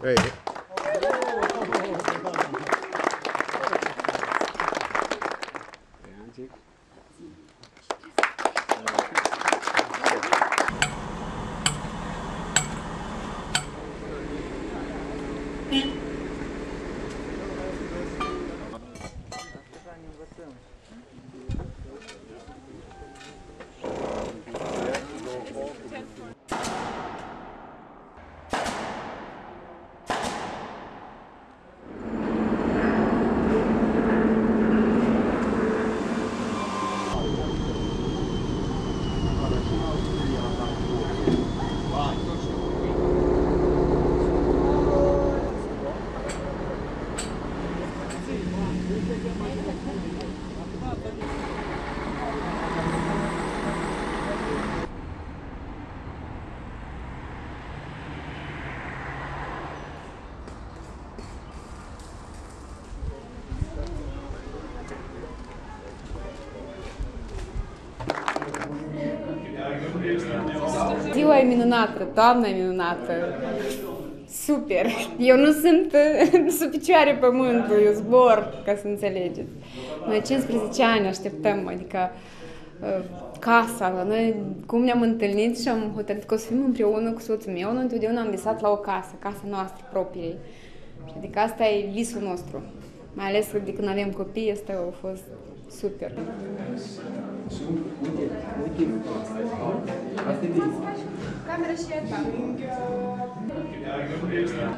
Great. Дила именинатор, главная именинатор. Super! Eu nu sunt sub picioare pământul, eu zbor, ca să înțelegeți. Noi 15 ani așteptăm, adică uh, casa, la noi cum ne-am întâlnit și am hotărât că o să fim împreună cu soțul meu, noi întotdeauna am visat la o casă, casa noastră proprie. Și adică asta e visul nostru. Mai ales de când avem copii, asta a fost super. Camera și Obrigado.